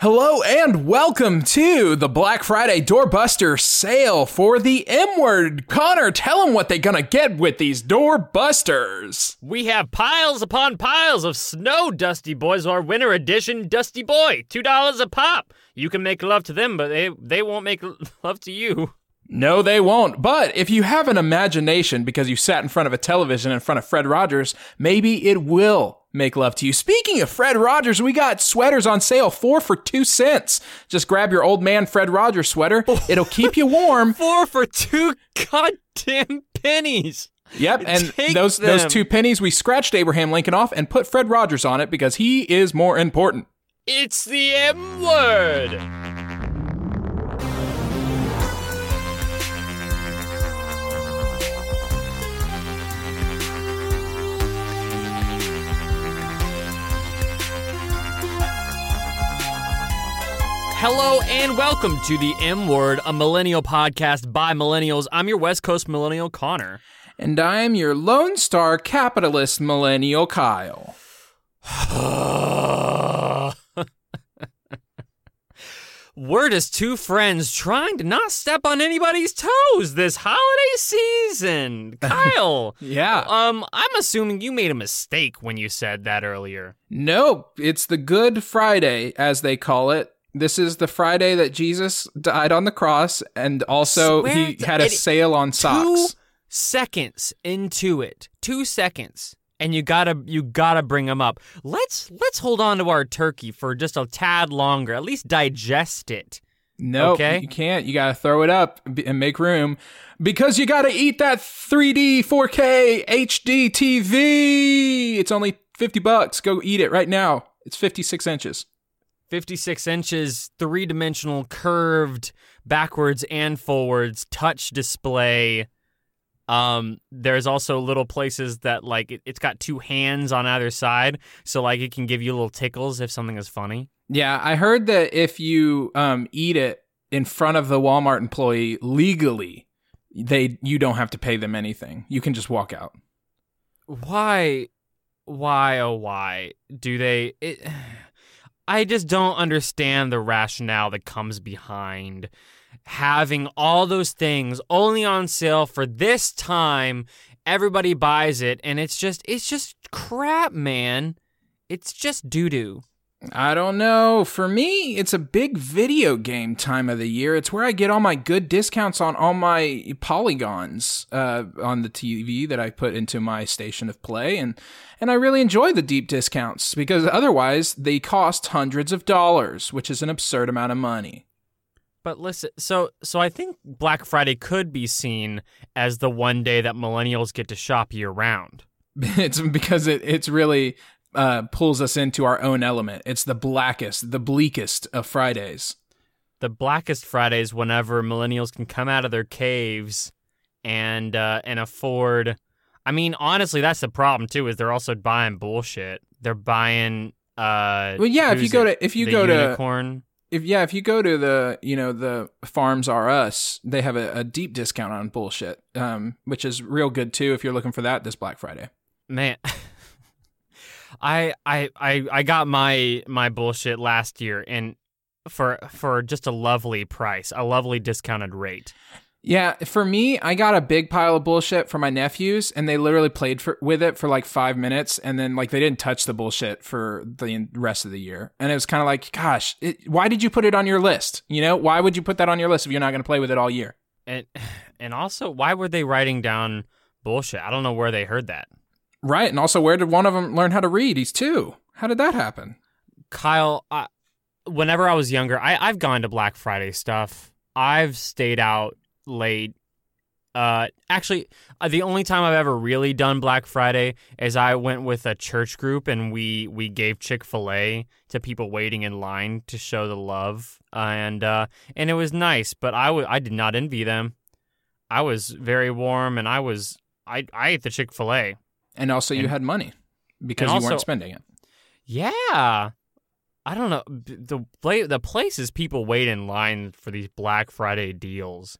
Hello and welcome to the Black Friday doorbuster sale for the M word. Connor, tell them what they're gonna get with these doorbusters. We have piles upon piles of Snow Dusty Boys, our winter edition Dusty Boy. Two dollars a pop. You can make love to them, but they they won't make love to you. No, they won't. But if you have an imagination because you sat in front of a television in front of Fred Rogers, maybe it will make love to you. Speaking of Fred Rogers, we got sweaters on sale, four for two cents. Just grab your old man Fred Rogers sweater. It'll keep you warm. Four for two goddamn pennies. Yep, and Take those those two pennies we scratched Abraham Lincoln off and put Fred Rogers on it because he is more important. It's the M word. Hello and welcome to the M Word, a millennial podcast by millennials. I'm your West Coast millennial Connor. And I'm your Lone Star capitalist millennial Kyle. We're just two friends trying to not step on anybody's toes this holiday season. Kyle, Yeah. um, I'm assuming you made a mistake when you said that earlier. Nope, it's the Good Friday, as they call it. This is the Friday that Jesus died on the cross, and also Swear he to- had a it- sale on Two socks. seconds into it, two seconds, and you gotta you gotta bring them up. Let's let's hold on to our turkey for just a tad longer. At least digest it. No, Okay. you can't. You gotta throw it up b- and make room because you gotta eat that 3D 4K HD TV. It's only 50 bucks. Go eat it right now. It's 56 inches. 56 inches, three dimensional, curved, backwards and forwards, touch display. Um, there's also little places that like it, it's got two hands on either side, so like it can give you little tickles if something is funny. Yeah, I heard that if you um, eat it in front of the Walmart employee legally, they you don't have to pay them anything. You can just walk out. Why, why, oh why do they? It, I just don't understand the rationale that comes behind having all those things only on sale for this time. Everybody buys it, and it's just it's just crap, man. It's just doo doo. I don't know. For me, it's a big video game time of the year. It's where I get all my good discounts on all my polygons uh, on the TV that I put into my station of play, and and I really enjoy the deep discounts because otherwise they cost hundreds of dollars, which is an absurd amount of money. But listen, so so I think Black Friday could be seen as the one day that millennials get to shop year round. It's because it it's really uh, pulls us into our own element. It's the blackest, the bleakest of Fridays. the blackest Fridays whenever millennials can come out of their caves and uh, and afford. I mean, honestly, that's the problem too. Is they're also buying bullshit. They're buying. Uh, Well, yeah, if you go it? to if you The go to unicorn. if yeah, if you go to the you know the Farms R Us, they have a, a deep discount on bullshit, um, which is real good too if you're looking for that this Black Friday. man. I, I I I got my my bullshit last year and for for just a lovely price, a lovely discounted rate. Yeah, for me, I got a big pile of bullshit for my nephews, and they literally played for, with it for like five minutes, and then like they didn't touch the bullshit for the rest of the year. And it was kind of like, gosh, it, why did you put it on your list? You know, why would you put that on your list if you're not going to play with it all year? And and also, why were they writing down bullshit? I don't know where they heard that. Right, and also, where did one of them learn how to read? He's two. How did that happen? Kyle, I, whenever I was younger, I, I've gone to Black Friday stuff. I've stayed out late. Uh, actually, uh, the only time I've ever really done Black Friday is I went with a church group and we we gave Chick Fil A to people waiting in line to show the love, and uh, and it was nice. But I wa- I did not envy them. I was very warm, and I was I I ate the Chick Fil A. And also, you had money because and you weren't spending it. Yeah. I don't know the pla- the places people wait in line for these Black Friday deals.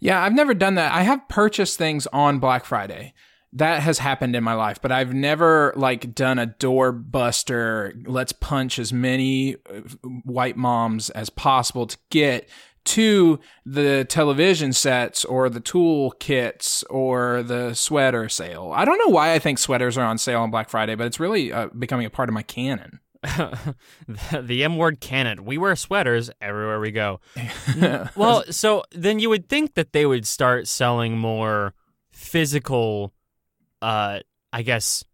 Yeah, I've never done that. I have purchased things on Black Friday. that has happened in my life, but I've never like done a doorbuster. Let's punch as many uh, white moms as possible to get to the television sets or the tool kits or the sweater sale. I don't know why I think sweaters are on sale on Black Friday, but it's really uh, becoming a part of my canon. the, the M word canon. We wear sweaters everywhere we go. well, so then you would think that they would start selling more physical, uh, I guess,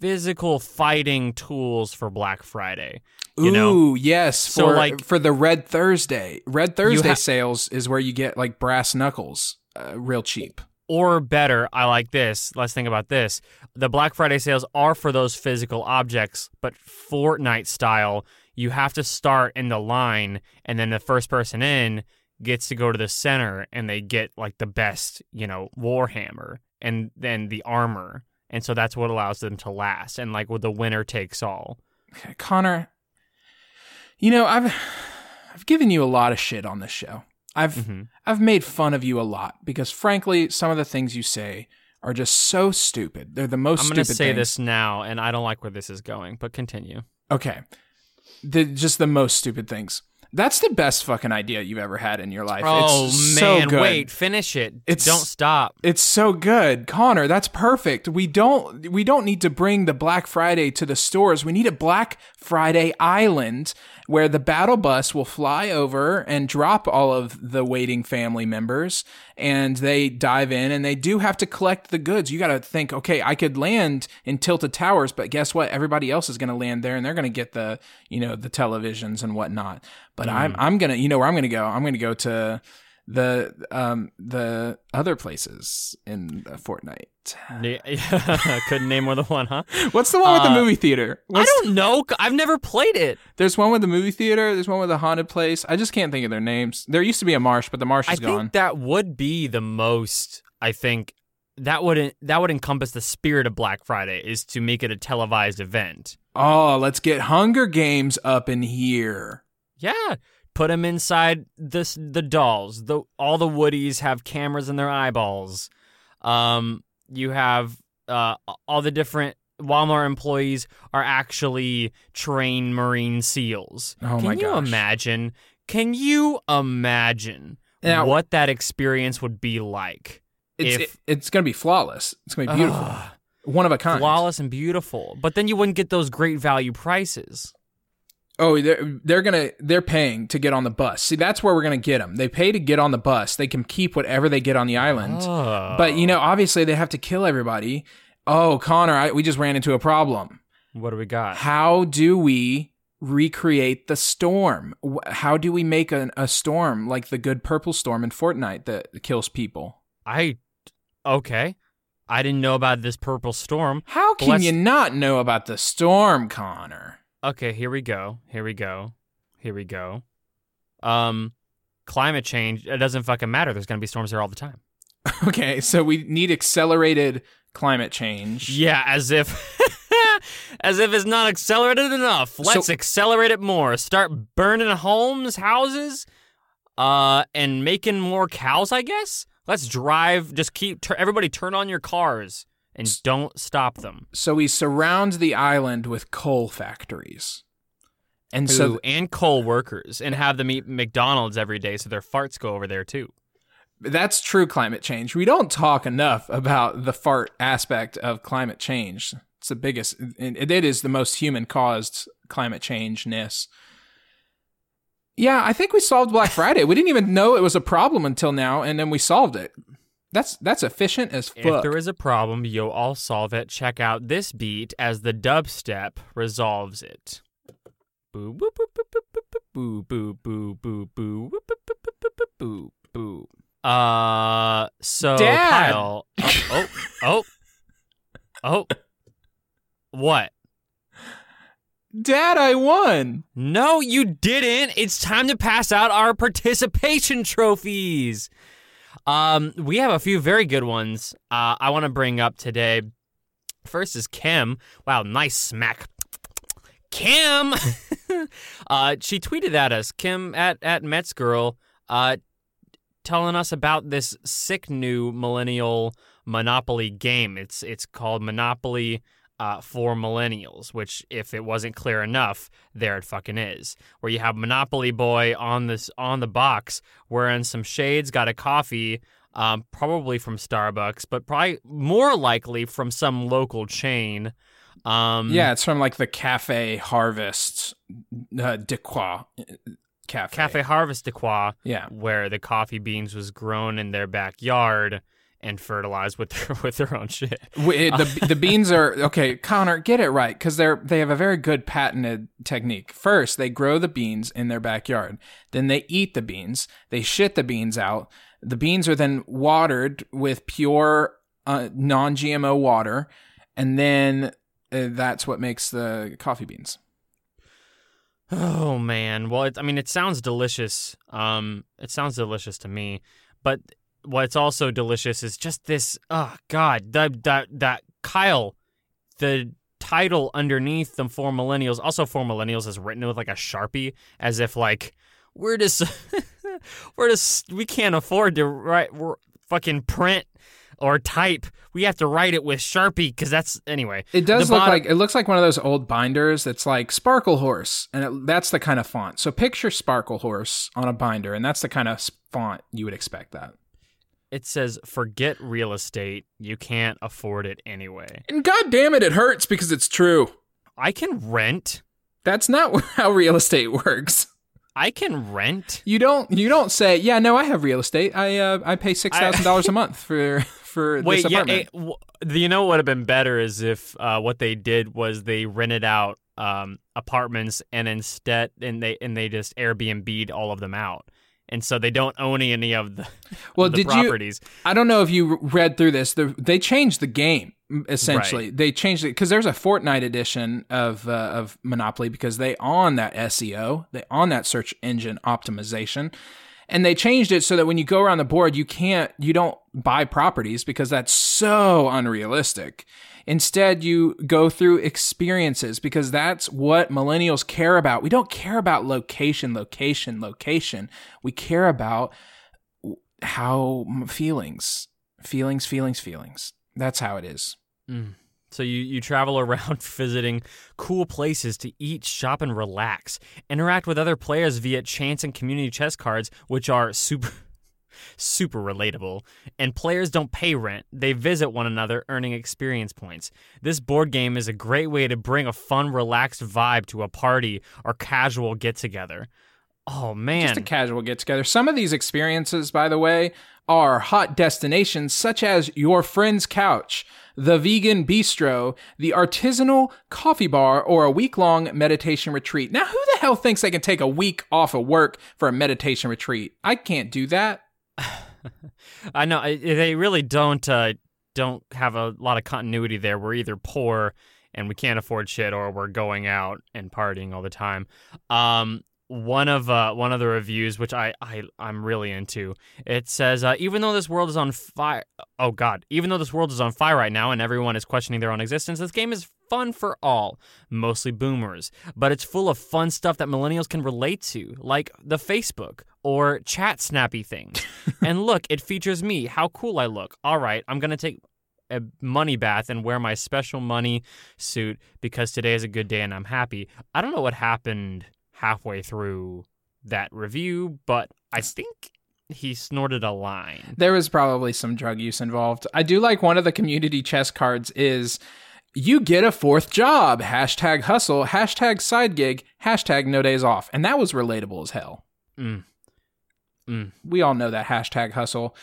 physical fighting tools for Black Friday. You Ooh, know? yes. So, for, like- for the Red Thursday. Red Thursday ha- sales is where you get like brass knuckles uh, real cheap. Or better, I like this. Let's think about this. The Black Friday sales are for those physical objects, but Fortnite style, you have to start in the line, and then the first person in gets to go to the center, and they get like the best, you know, Warhammer and then the armor. And so that's what allows them to last. And like with the winner takes all. Connor, you know, I've I've given you a lot of shit on this show. I've Mhm. I've made fun of you a lot because frankly, some of the things you say are just so stupid. They're the most I'm going to stupid say things. this now, and I don't like where this is going, but continue. Okay. The just the most stupid things. That's the best fucking idea you've ever had in your life. Oh, it's so man. good. Wait, finish it. It's- don't stop. It's so good. Connor, that's perfect. We don't we don't need to bring the Black Friday to the stores. We need a Black Friday island where the battle bus will fly over and drop all of the waiting family members and they dive in and they do have to collect the goods. You got to think, okay, I could land in Tilted Towers, but guess what? Everybody else is going to land there and they're going to get the, you know, the televisions and whatnot. But I'm I'm going to, you know where I'm to go? I'm to go to the um the other places in uh, Fortnite. Yeah, couldn't name more than one, huh? What's the one with the Uh, movie theater? I don't know. I've never played it. there's one with the movie theater. There's one with the haunted place. I just can't think of their names. There used to be a marsh, but the marsh I is think gone. that would be the most. I think that would that would encompass the spirit of Black Friday is to make it a televised event. Oh, let's get Hunger Games up in here. Yeah, put them inside this the dolls. The all the Woodies have cameras in their eyeballs. Um, you have uh all the different Walmart employees are actually trained Marine SEALs. Oh Can my you gosh. imagine? Can you imagine Now- what that experience would be like? It's If- it- it's gonna be flawless. It's gonna be beautiful, Ugh, one of a kind. flawless and beautiful. But then you wouldn't get those great value prices. Oh, they're they're gonna they're paying to get on the bus. See, that's where we're gonna get them. They pay to get on the bus. They can keep whatever they get on the island. Oh. But you know, obviously they have to kill everybody. Oh, Connor, I, we just ran into a problem. what do we got? How do we recreate the storm? How do we make a, a storm like the good purple storm in Fortnite that kills people? I okay. I didn't know about this purple storm. How can you not know about the storm, Connor? Okay, here we go. Here we go. Here we go. Um, climate change. It doesn't fucking matter. There's gonna be storms here all the time. Okay, so we need accelerated climate change. Yeah, as if, as if it's not accelerated enough. Let's So- accelerate it more. Start burning homes, houses, uh, and making more cows. I guess. Let's drive. Just keep. Tur- everybody, turn on your cars and don't stop them. So we surround the island with coal factories. And so Ooh, and coal workers, and have them eat McDonald's every day, so their farts go over there too. that's true climate change. We don't talk enough about the fart aspect of climate change. It's the biggest, and it is the most human caused climate change ness. Yeah, I think we solved Black Friday. we didn't even know it was a problem until now, and then we solved it. That's that's efficient as fuck. If there is a problem, you'll all solve it. Check out this beat as the dubstep resolves it. Boo boo boo boo boo boo boo boo boo boo boo boo boo boo boo. Uh, so Dad! Kyle. Oh, oh, oh, oh. What? Dad, I won. No, you didn't. It's time to pass out our participation trophies. Um, we have a few very good ones. Uh, I want to bring up today. First is Kim. Wow, nice smack. Kim. uh, she tweeted at us. Kim at at Mets girl. Uh, telling us about this sick new millennial Monopoly game. It's it's called Monopoly uh, for millennials, which, if it wasn't clear enough, there it fucking is. Where you have Monopoly Boy on this on the box, wearing some shades, got a coffee, um, probably from Starbucks, but probably more likely from some local chain. Um, Yeah, it's from like the Cafe Harvest uh, de Croix Cafe. Cafe Harvest de Croix, Yeah. where the coffee beans was grown in their backyard and fertilize with their with their own shit. The the beans are okay, Connor. Get it right because they're they have a very good patented technique. First, they grow the beans in their backyard. Then they eat the beans. They shit the beans out. The beans are then watered with pure uh, non-GMO water, and then uh, that's what makes the coffee beans. Oh man, well, it, I mean, it sounds delicious. Um, it sounds delicious to me, but what's also delicious is just this. Oh God, that that that Kyle, the title underneath them for millennials, also for millennials, is written with like a sharpie, as if like we're just we're just we can't afford to write we're fucking print or type. We have to write it with sharpie because that's anyway. It does look bottom- like it looks like one of those old binders that's like Sparkle Horse, and it, that's the kind of font. So picture Sparkle Horse on a binder, and that's the kind of font you would expect that. It says, "Forget real estate. You can't afford it anyway." And god damn it, it hurts because it's true. I can rent. That's not how real estate works. I can rent. You don't you don't say, "Yeah, no, I have real estate. I uh, I pay six thousand dollars a month for for Wait, this yeah. apartment." eh, w- you know what would have been better is if uh, what they did was they rented out um, apartments and instead and they and they just Airbnb'd all of them out, and so they don't own any of the, well, the did you? properties. I don't know if you read through this. The, they changed the game essentially. They changed it because there's a Fortnite edition of uh, of Monopoly because they on that SEO, they on that search engine optimization, and they changed it so that when you go around the board, you can't, you don't buy properties because that's so unrealistic. Instead, you go through experiences because that's what millennials care about. We don't care about location, location, location. We care about how feelings, feelings, feelings, feelings. That's how it is. Hmm. So you, you travel around visiting cool places to eat, shop, and relax. Interact with other players via chance and community chess cards, which are super super relatable. And players don't pay rent. They visit one another, earning experience points. This board game is a great way to bring a fun, relaxed vibe to a party or casual get together. Oh man. Just a casual get together. Some of these experiences, by the way, are hot destinations such as your friend's couch, the vegan bistro, the artisanal coffee bar, or a week long meditation retreat. Now, who the hell thinks they can take a week off of work for a meditation retreat? I can't do that. I know they really don't uh, don't have a lot of continuity there. We're either poor and we can't afford shit, or we're going out and partying all the time. Um, one of uh, one of the reviews, which I, I I'm really into, it says uh, even though this world is on fire, oh god, even though this world is on fire right now and everyone is questioning their own existence, this game is fun for all, mostly boomers, but it's full of fun stuff that millennials can relate to, like the Facebook or chat snappy things. and look, it features me. How cool I look. All right, I'm gonna take a money bath and wear my special money suit because today is a good day and I'm happy. I don't know what happened halfway through that review, but I think he snorted a line. There was probably some drug use involved. I do like one of the community chess cards is you get a fourth job. Hashtag hustle, hashtag side gig, hashtag no days off. And that was relatable as hell. Mm. Mm. We all know that hashtag hustle.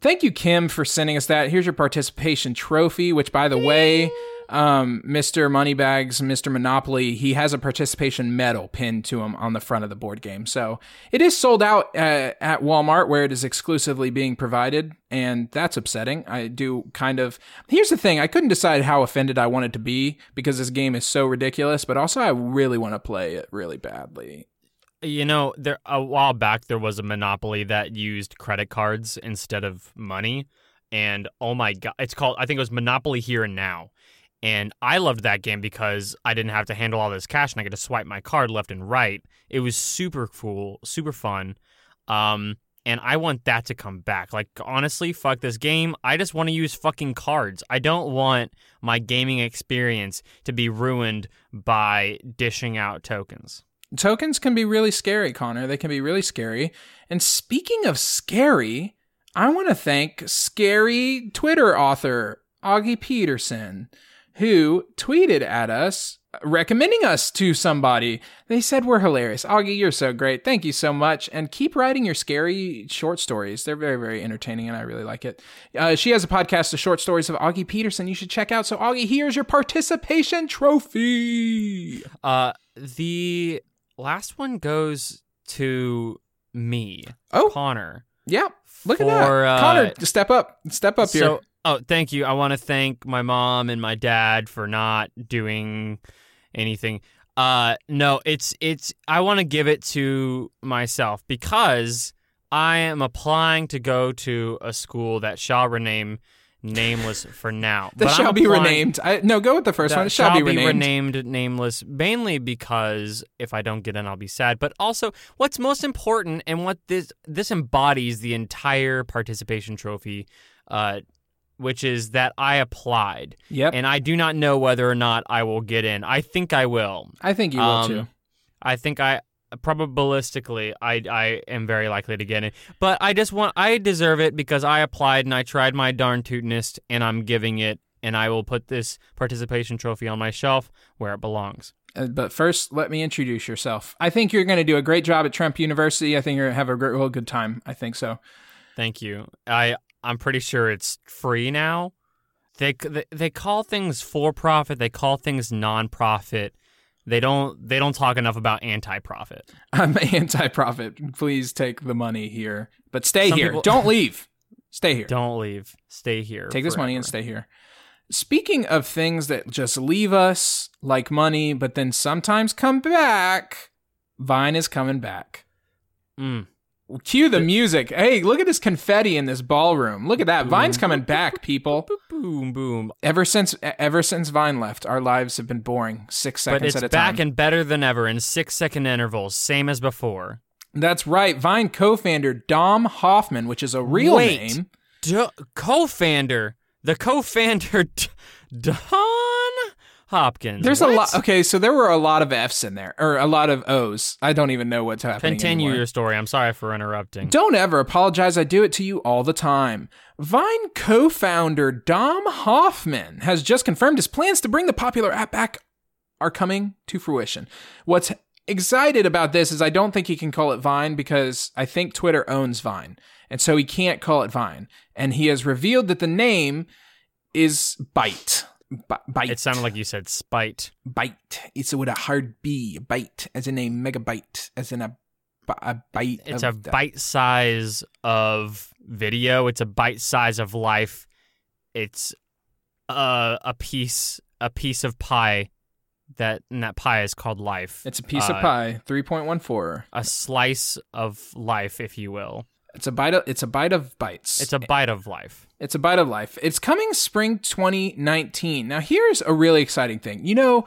Thank you, Kim, for sending us that. Here's your participation trophy, which, by the way, um, Mr. Moneybags, Mr. Monopoly, he has a participation medal pinned to him on the front of the board game. So it is sold out uh, at Walmart where it is exclusively being provided, and that's upsetting. I do kind of. Here's the thing I couldn't decide how offended I wanted to be because this game is so ridiculous, but also I really want to play it really badly. You know, there a while back there was a monopoly that used credit cards instead of money, and oh my god, it's called I think it was Monopoly Here and Now, and I loved that game because I didn't have to handle all this cash and I could just swipe my card left and right. It was super cool, super fun. Um, and I want that to come back. Like honestly, fuck this game. I just want to use fucking cards. I don't want my gaming experience to be ruined by dishing out tokens. Tokens can be really scary, Connor. They can be really scary. And speaking of scary, I want to thank scary Twitter author Augie Peterson, who tweeted at us recommending us to somebody. They said we're hilarious. Augie, you're so great. Thank you so much. And keep writing your scary short stories. They're very, very entertaining, and I really like it. Uh, she has a podcast, The Short Stories of Augie Peterson, you should check out. So, Augie, here's your participation trophy. Uh, the last one goes to me, Oh, Connor. yeah. Look at for, that. uh, Connor, step up. Step up so, here. Oh, thank you. I want to thank my mom and my dad for not doing anything. Uh, no, it's it's. I want to give it to myself because I am applying to go to a school that shall rename nameless for now. That But I'm shall be applying- renamed. I, no, go with the first one. It shall, be renamed. renamed nameless mainly because if I don't get in I'll be sad but also what's most important and what this this embodies the entire participation trophy uh which is that I applied Yep. and I do not know whether or not I will get in. I think I will. I think you will Um, too. I think I probabilistically I I am very likely to get in. But I just want I deserve it because I applied and I tried my darn tootinest and I'm giving it and I will put this participation trophy on my shelf where it belongs. Uh, but first, let me introduce yourself. I think you're going to do a great job at Trump University. I think you're going to have a great, real good time. I think so. Thank you. I I'm pretty sure it's free now. They they, call things for profit, they call things non-profit. They don't they don't talk enough about anti-profit. I'm anti-profit. Please take the money here, but stay Some here. people- Don't leave. Stay here. Don't leave. Stay here. Take this money and stay here. Speaking of things that just leave us like money, but then sometimes come back, Vine is coming back. Mm. Cue the music. Hey, look at this confetti in this ballroom. Look at that. Vine's coming back, people. Boom boom. Ever since ever since Vine left, our lives have been boring. Six seconds But it's at a back time. and better than ever in six second intervals, same as before. That's right. Vine co-founder Dom Hofmann, which is a real Wait. name. D- co-founder, the co-founder, D- Don Hopkins. There's a lot. Okay, so there were a lot of F's in there, or a lot of O's. I don't even know what's happening. Continue anymore. your story. I'm sorry for interrupting. Don't ever apologize. I do it to you all the time. Vine co founder Dom Hofmann has just confirmed his plans to bring the popular app back are coming to fruition. What's excited about this is I don't think he can call it Vine because I think Twitter owns Vine. And so he can't call it Vine. And he has revealed that the name is Byte. B- Byte. It sounded like you said spite. Byte. It's with a hard B. Bite, as in a megabyte, as in a, a bite. It's a the- bite size of video. It's a bite size of life. It's a a piece a piece of pie that and that pie is called life. It's a piece Uh, of pie. Three point one four. a slice of life, if you will. It's a bite of. It's a bite of bites. It's a bite of life. It's a bite of life. It's coming spring 2019. Now, here's a really exciting thing. You know,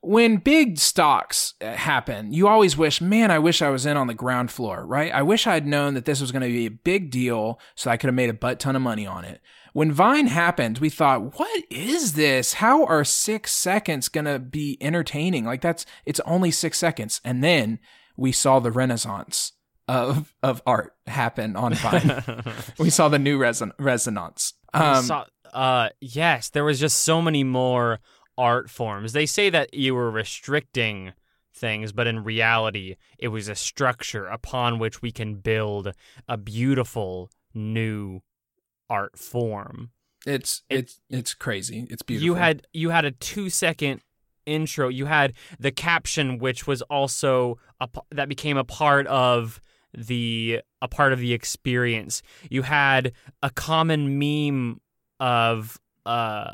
when big stocks uh, happen, you always wish, man, I wish I was in on the ground floor, right? I wish I'd known that this was going to be a big deal so I could have made a butt ton of money on it. When Vine happened, we thought, what is this? How are six seconds going to be entertaining? Like, that's, it's only six seconds. And then we saw the renaissance of, of art happen on Vine. we saw the new reson- resonance. Um, So- uh, yes, there was just so many more art forms. They say that you were restricting things, but in reality, it was a structure upon which we can build a beautiful new art form. it's it's it's crazy. It's beautiful. You had you had a two second intro. You had the caption, which was also a, that became a part of the a part of the experience. You had a common meme of uh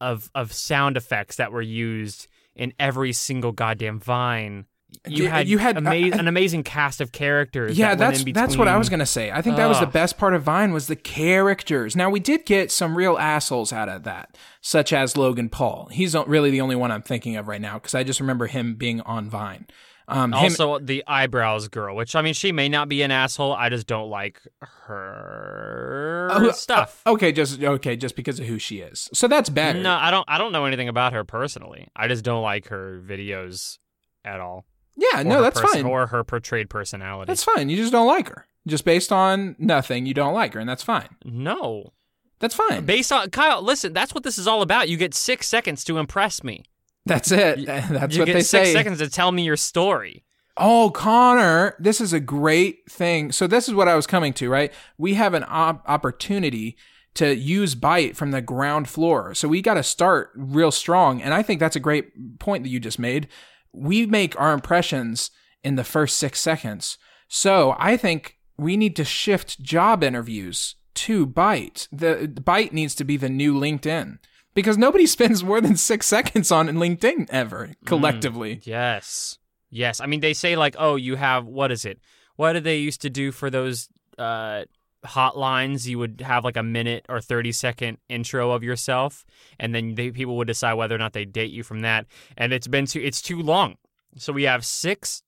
of of sound effects that were used in every single goddamn vine. You Yeah, had you had- ama- I- an amazing cast of characters. yeah, that went that's that's what I was gonna say. I think that was the best part of Vine was the characters. Now we did get some real assholes out of that, such as Logan Paul. He's really the only one I'm thinking of right now because I just remember him being on Vine. Um, him- Also, the eyebrows girl, which I mean, she may not be an asshole. I just don't like her Oh, stuff. okay, just okay, just because of who she is. So that's better. no, I don't. I don't know anything about her personally. I just don't like her videos at all. yeah, no, that's person- fine. Or her portrayed personality. That's fine. You just don't like her. Just based on nothing, you don't like her, and that's fine. no, That's fine. based on Kyle. Listen, that's what this is all about. You get six seconds to impress me. That's it. You- That's you what get they six say. seconds to tell me your story. Oh, Connor, this is a great thing. So this is what I was coming to, right? We have an op- opportunity to use Byte from the ground floor. So we got to start real strong. And I think that's a great point that you just made. We make our impressions in the first six seconds. So I think we need to shift job interviews to Byte. The Byte needs to be the new LinkedIn because nobody spends more than six seconds on LinkedIn ever collectively. Yes. Yes. I mean, they say, like, oh, you have, what is it? What did they used to do for those uh, hotlines? You would have like a minute or 30 second intro of yourself, and then they, people would decide whether or not they date you from that. And it's been too, it's too long. So we have six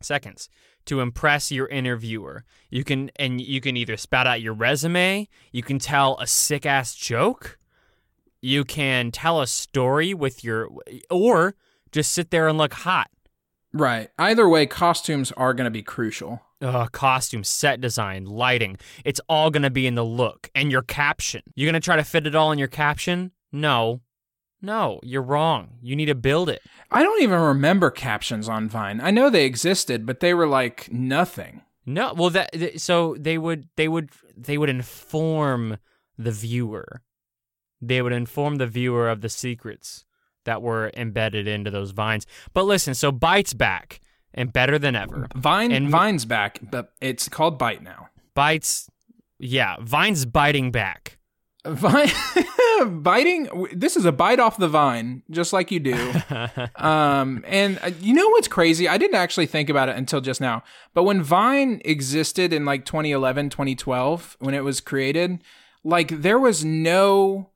seconds to impress your interviewer. You can, and you can either spout out your resume, you can tell a sick ass joke, you can tell a story with your, or just sit there and look hot. Right. Either way, costumes are going to be crucial. uh, costume, set design, lighting. It's all going to be in the look and your caption. You're going to try to fit it all in your caption? No. No, you're wrong. You need to build it. I don't even remember captions on Vine. I know they existed, but they were like nothing. No, well that so they would they would they would inform the viewer. They would inform the viewer of the secrets that were embedded into those vines. But listen, so Bite's back and better than ever. Vine And- Vine's back, but it's called Bite now. Bite's yeah, Vine's biting back. Vine biting this is a bite off the vine, just like you do. Um, and uh, you know what's crazy? I didn't actually think about it until just now. But when Vine existed in like 2011, 2012, when it was created, like there was no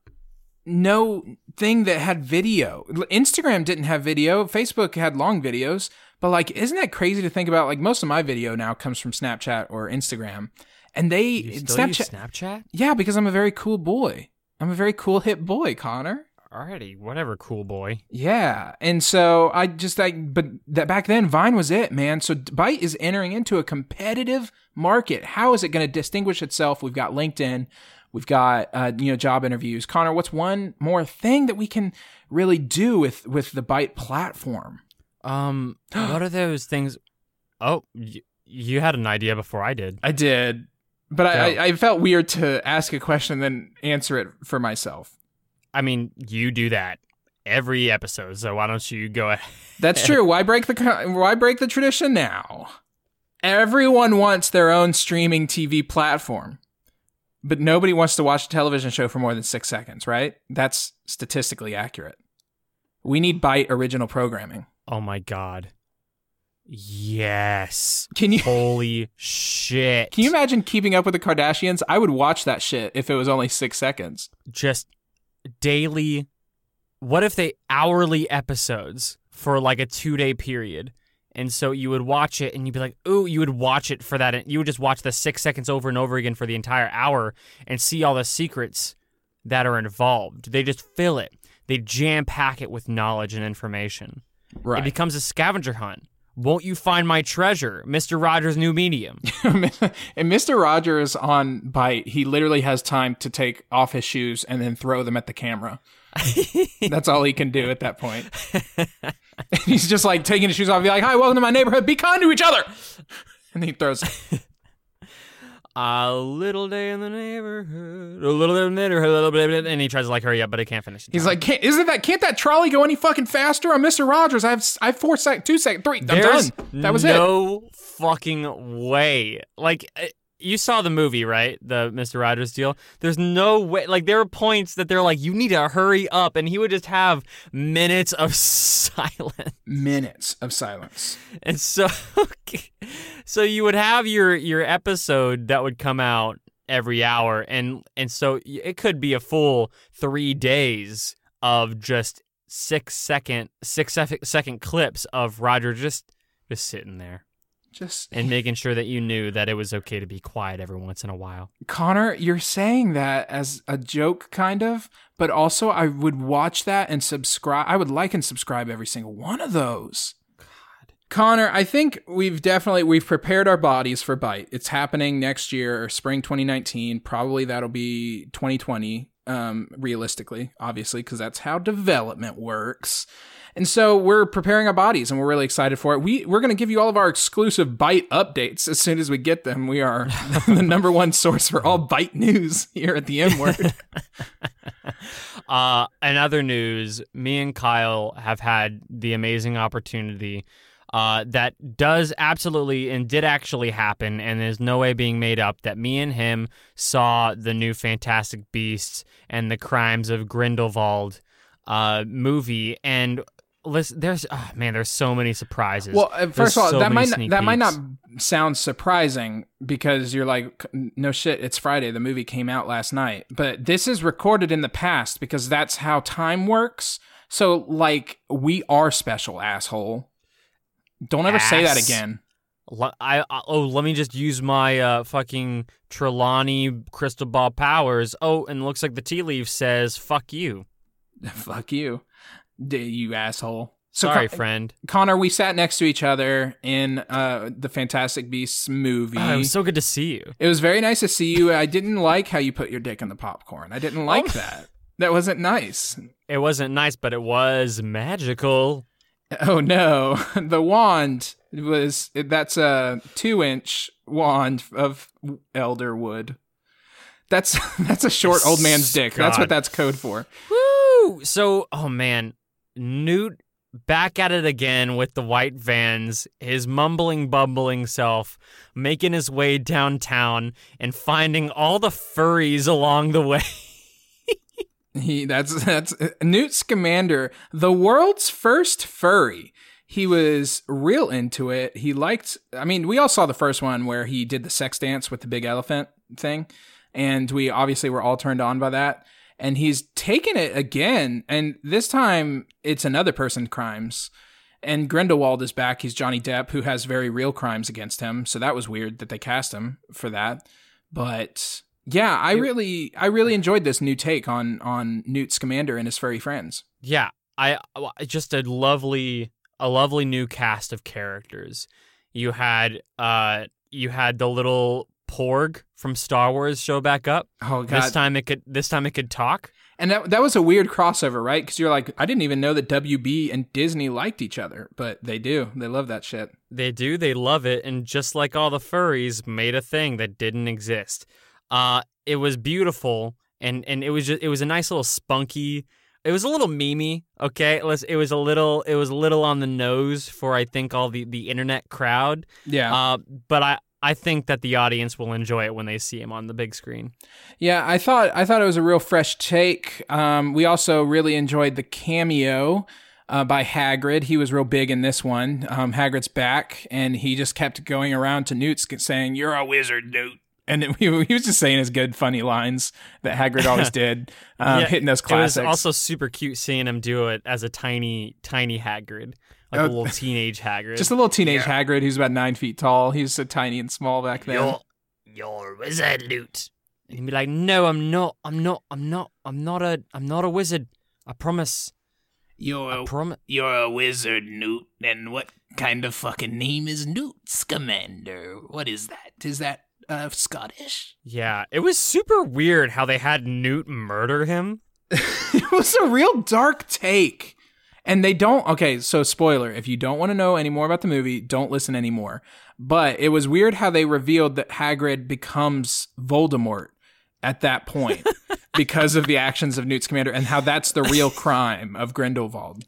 no thing that had video. Instagram didn't have video. Facebook had long videos. But like, isn't that crazy to think about? Like most of my video now comes from Snapchat or Instagram, and they Snapchat. Snapchat? yeah, because I'm a very cool boy. I'm a very cool hip boy, Connor. Alrighty, whatever, cool boy. Yeah, and so I just like, but that back then Vine was it, man. So Byte is entering into a competitive market. How is it going to distinguish itself? We've got LinkedIn, we've got uh, you know job interviews. Connor, what's one more thing that we can really do with with the Byte platform? Um, what are those things? Oh, y- you had an idea before I did. I did, but I, I, I felt weird to ask a question and then answer it for myself. I mean, you do that every episode, so why don't you go ahead? That's true. Why break the why break the tradition now? Everyone wants their own streaming TV platform. But nobody wants to watch a television show for more than 6 seconds, right? That's statistically accurate. We need bite original programming. Oh my god. Yes. Can you Holy shit. can you imagine keeping up with the Kardashians? I would watch that shit if it was only 6 seconds. just daily what if they hourly episodes for like a 2-day period? And so you would watch it and you'd be like, "Ooh, you would watch it for that you would just watch the 6 seconds over and over again for the entire hour and see all the secrets that are involved. They just fill it. They jam pack it with knowledge and information. It becomes a scavenger hunt. Won't you find my treasure, Mr. Rogers' new medium? and Mr. Rogers on Byte, he literally has time to take off his shoes and then throw them at the camera. That's all he can do at that point. He's just like taking his shoes off, be like, "Hi, welcome to my neighborhood. Be kind to each other." And he throws. A little day in the neighborhood, a little bit in the neighborhood, a little bit, and he tries to like hurry up, but he can't finish. He's like, can't, "Isn't that? Can't that trolley go any fucking faster?" I'm Mr. Rogers. I have, I have four sec, two sec, three. I'm There's done. That was it. no fucking way. Like uh, you saw the movie, right? The Mister Rogers deal. There's no way. Like there are points that they're like, you need to hurry up, and he would just have minutes of silence. Minutes of silence. And so, so you would have your your episode that would come out every hour, and and so it could be a full three days of just six second, six second clips of Roger just just sitting there Just and making sure that you knew that it was okay to be quiet every once in a while. Connor, you're saying that as a joke, kind of, but also I would watch that and subscribe. I would like and subscribe every single one of those. Connor, I think we've definitely we've prepared our bodies for bite. It's happening next year or spring 2019. Probably that'll be 2020 um realistically, obviously, cuz that's how development works. And so we're preparing our bodies and we're really excited for it. We we're going to give you all of our exclusive bite updates as soon as we get them. We are the number one source for all bite news here at the M word. Uh, in other news, me and Kyle have had the amazing opportunity uh, that does absolutely and did actually happen, and there's no way being made up that me and him saw the new Fantastic Beasts and the Crimes of Grindelwald uh, movie, and listen, there's oh, man, there's so many surprises. Well, uh, There's first of all, so that might not, that might not sound surprising because you're like, no shit, it's Friday. The movie came out last night, but this is recorded in the past because that's how time works. So, like, we are special, asshole. Don't ever say that Ass. again. L- I, I- oh, let me just use my uh, fucking Trelawney crystal ball powers. Oh, and looks like the tea leaf says "fuck you." Fuck you, D- you asshole. So, Sorry, Con- friend. Connor, we sat next to each other in uh, the Fantastic Beasts movie. Oh, it was so good to see you. It was very nice to see you. I didn't like how you put your dick in the popcorn. I didn't like that. That wasn't nice. It wasn't nice, but it was magical. Oh no, the wand was that's a two inch wand of elder wood. That's that's a short old man's dick. That's what that's code for. Woo! So, oh man, Newt back at it again with the white vans, his mumbling, bumbling self, making his way downtown and finding all the furries along the way. He that's that's Newt Scamander, the world's first furry. He was real into it. He liked. I mean, we all saw the first one where he did the sex dance with the big elephant thing, and we obviously were all turned on by that. And he's taken it again, and this time it's another person crimes. And Grindelwald is back. He's Johnny Depp, who has very real crimes against him. So that was weird that they cast him for that. But yeah, I really, I really enjoyed this new take on on Newt Scamander and his furry friends. Yeah, I just a lovely a lovely new cast of characters. You had uh you had the little porg from Star Wars show back up. Oh god, This time it could this time it could talk. and that that was a weird crossover, right? Because you're like, I didn't even know that WB and Disney liked each other, but they do. They love that shit. They do, they love it, and just like all the furries, made a thing that didn't exist. Uh, it was beautiful, and and it was just it was a nice little spunky. It was a little memey, okay. Let's- It was a little it was a little on the nose for I think all the the internet crowd. Yeah, Uh, but I I think that the audience will enjoy it when they see him on the big screen. yeah. I thought I thought it was a real fresh take. Um, we also really enjoyed the cameo. Uh, by Hagrid, he was real big in this one. Um, Hagrid's back, and he just kept going around to Newt, saying, "You're a wizard, Newt." And it, he was just saying his good, funny lines that Hagrid always did, um, Yeah, hitting those classics. It was also super cute seeing him do it as a tiny tiny Hagrid, like Oh. a little teenage Hagrid. Just a little teenage Hagrid who's about nine feet tall. He was so tiny and small back then. You're you're wizard, Newt. And he'd be like, No, I'm not. I'm not. I'm not. I'm not a. I'm not a wizard. I promise. You're I a, promise. you're a wizard, Newt. And what kind of fucking name is Newt Scamander? What is that? Is that uh, Scottish? Yeah, it was super weird how they had Newt murder him. it was a real dark take. And they don't. Okay, so spoiler: if you don't want to know any more about the movie, don't listen anymore. But it was weird how they revealed that Hagrid becomes Voldemort at that point because of the actions of Newt Scamander and how that's the real crime of Grindelwald.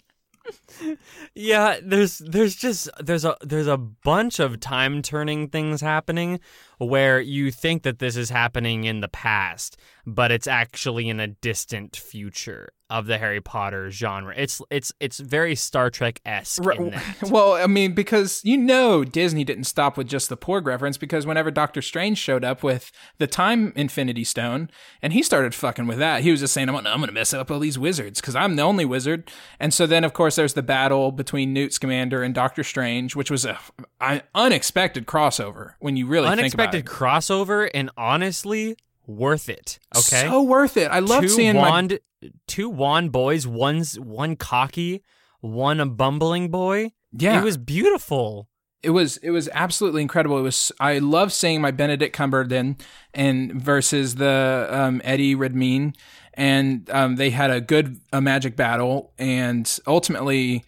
Yeah, there's there's just there's a there's a bunch of time turning things happening where you think that this is happening in the past, but it's actually in a distant future. of the Harry Potter genre. It's it's it's very Star Trek esque. Well, I mean, because you know Disney didn't stop with just the Porg reference because whenever Doctor Strange showed up with the Time Infinity Stone and he started fucking with that, he was just saying, I'm gonna, I'm gonna mess up all these wizards because I'm the only wizard. And so then, of course, there's the battle between Newt Scamander and Doctor Strange, which was a, an unexpected crossover when you really Unexpected think crossover and honestly worth it. Okay. So worth it. I love two seeing my two wand boys, one's one cocky, one a bumbling boy. yeah. It was beautiful. it was it was absolutely incredible. It was I love seeing my Benedict Cumberbatch and versus the um, Eddie Redmayne, and um, they had a good a magic battle, and ultimately.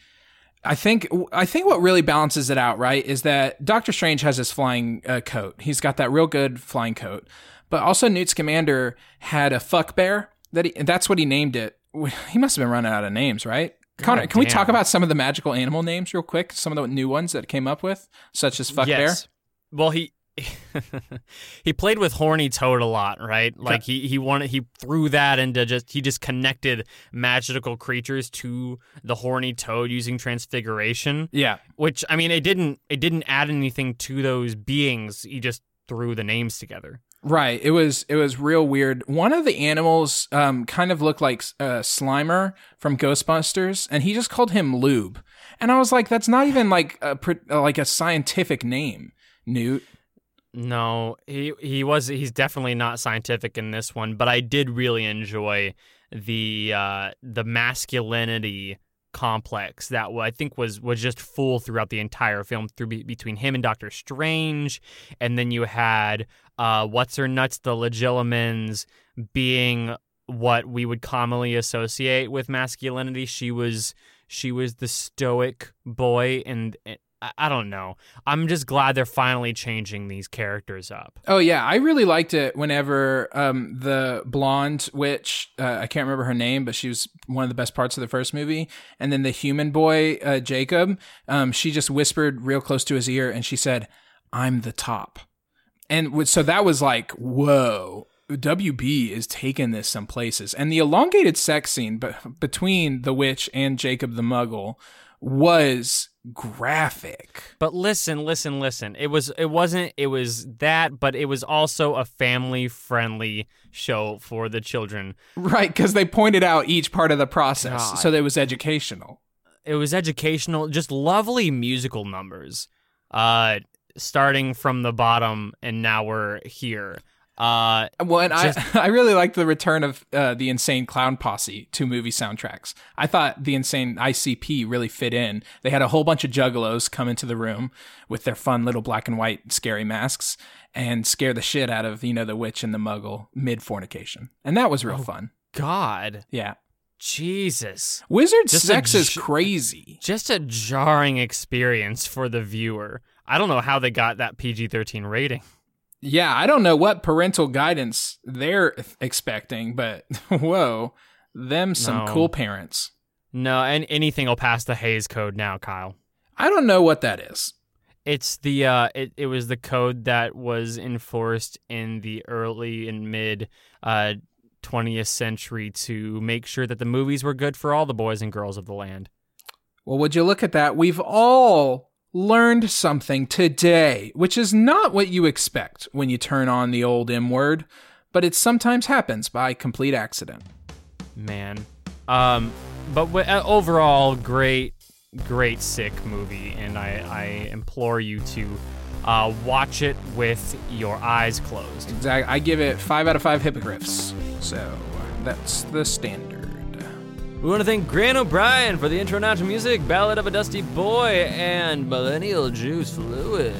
I think I think what really balances it out, right, is that Doctor Strange has his flying uh, coat. He's got that real good flying coat, but also Newt Scamander had a fuck bear that he, that's what he named it. He must have been running out of names, right? Connor, can we talk about some of the magical animal names real quick? Some of the new ones that came up with, such as fuck bear. Well, he he played with horny toad a lot, right? Like he he wanted he threw that into just he just connected magical creatures to the horny toad using transfiguration, Yeah, which I mean it didn't it didn't add anything to those beings. He just threw the names together. right. It was it was real weird. One of the animals um, kind of looked like uh, Slimer from Ghostbusters, and he just called him Lube. And I was like, that's not even like a like a scientific name, Newt. No, he he was he's definitely not scientific in this one, but I did really enjoy the uh the masculinity complex that I think was was just full throughout the entire film through between him and Doctor Strange, and then you had uh what's her nuts the Legilimens being what we would commonly associate with masculinity. She was she was the stoic boy and. I- don't know. I'm just glad they're finally changing these characters up. Oh yeah, I really liked it whenever um, the blonde witch, uh, I can't remember her name, but she was one of the best parts of the first movie. And then the human boy, uh, Jacob, um, she just whispered real close to his ear and she said, "I'm the top." And so that was like, whoa. WB is taking this some places. And the elongated sex scene be- between the witch and Jacob the Muggle was graphic. But listen, listen, listen. It was it wasn't it was that, but it was also a family friendly show for the children. Right, because they pointed out each part of the process, God. so that it was educational. It was educational, just lovely musical numbers. Uh starting from the bottom and now we're here. Uh Well, and Just- I, I really liked the return of uh, the Insane Clown Posse to movie soundtracks. I thought the Insane ICP really fit in. They had a whole bunch of juggalos come into the room with their fun little black and white scary masks and scare the shit out of you know the witch and the muggle mid fornication, and that was real Oh. fun. God. Yeah, Jesus. wizard Just sex is crazy. Just a jarring experience for the viewer. I don't know how they got that PG 13 rating. Yeah, I don't know what parental guidance they're expecting, but whoa, them some No. cool parents. No, and anything will pass the Hays Code now, Kyle. I don't know what that is. It's the uh, it, it was the code that was enforced in the early and mid uh, 20th century to make sure that the movies were good for all the boys and girls of the land. Well, would you look at that? We've all learned something today, which is not what you expect when you turn on the old M word, but it sometimes happens by complete accident. Man, um, but w- uh, overall, great, great sick movie, and I I implore you to uh, watch it with your eyes closed. Exactly. I give it five out of five hippogriffs. So that's the standard. We want to thank Grant O'Brien for the intro now to music, Ballad of a Dusty Boy, and Millennial Juice Fluid.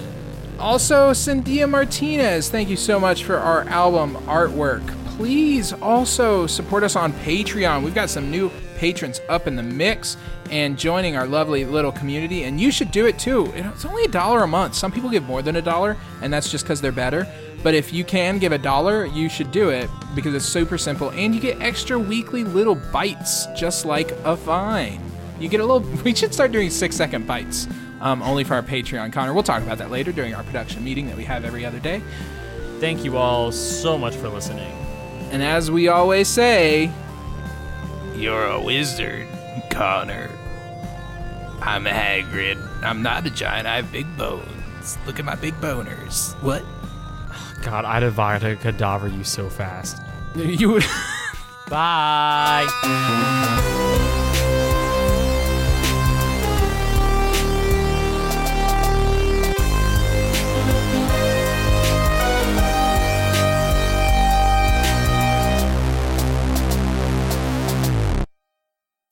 Also, Cynthia Martinez, thank you so much for our album artwork. Please also support us on Patreon. We've got some new patrons up in the mix and joining our lovely little community, and you should do it too. It's only a dollar a month. Some people give more than a dollar, and that's just because they're better. But if you can give a dollar, you should do it because it's super simple, and you get extra weekly little bites, just like a vine. You get a little. We should start doing six second bites, um, only for our Patreon. Connor, we'll talk about that later during our production meeting that we have every other day. Thank you all so much for listening. And as we always say, You're a wizard, Connor. I'm a Hagrid. I'm not a giant. I have big bones. Look at my big boners. What? God, I'd Avada cadaver you so fast. You would. Bye.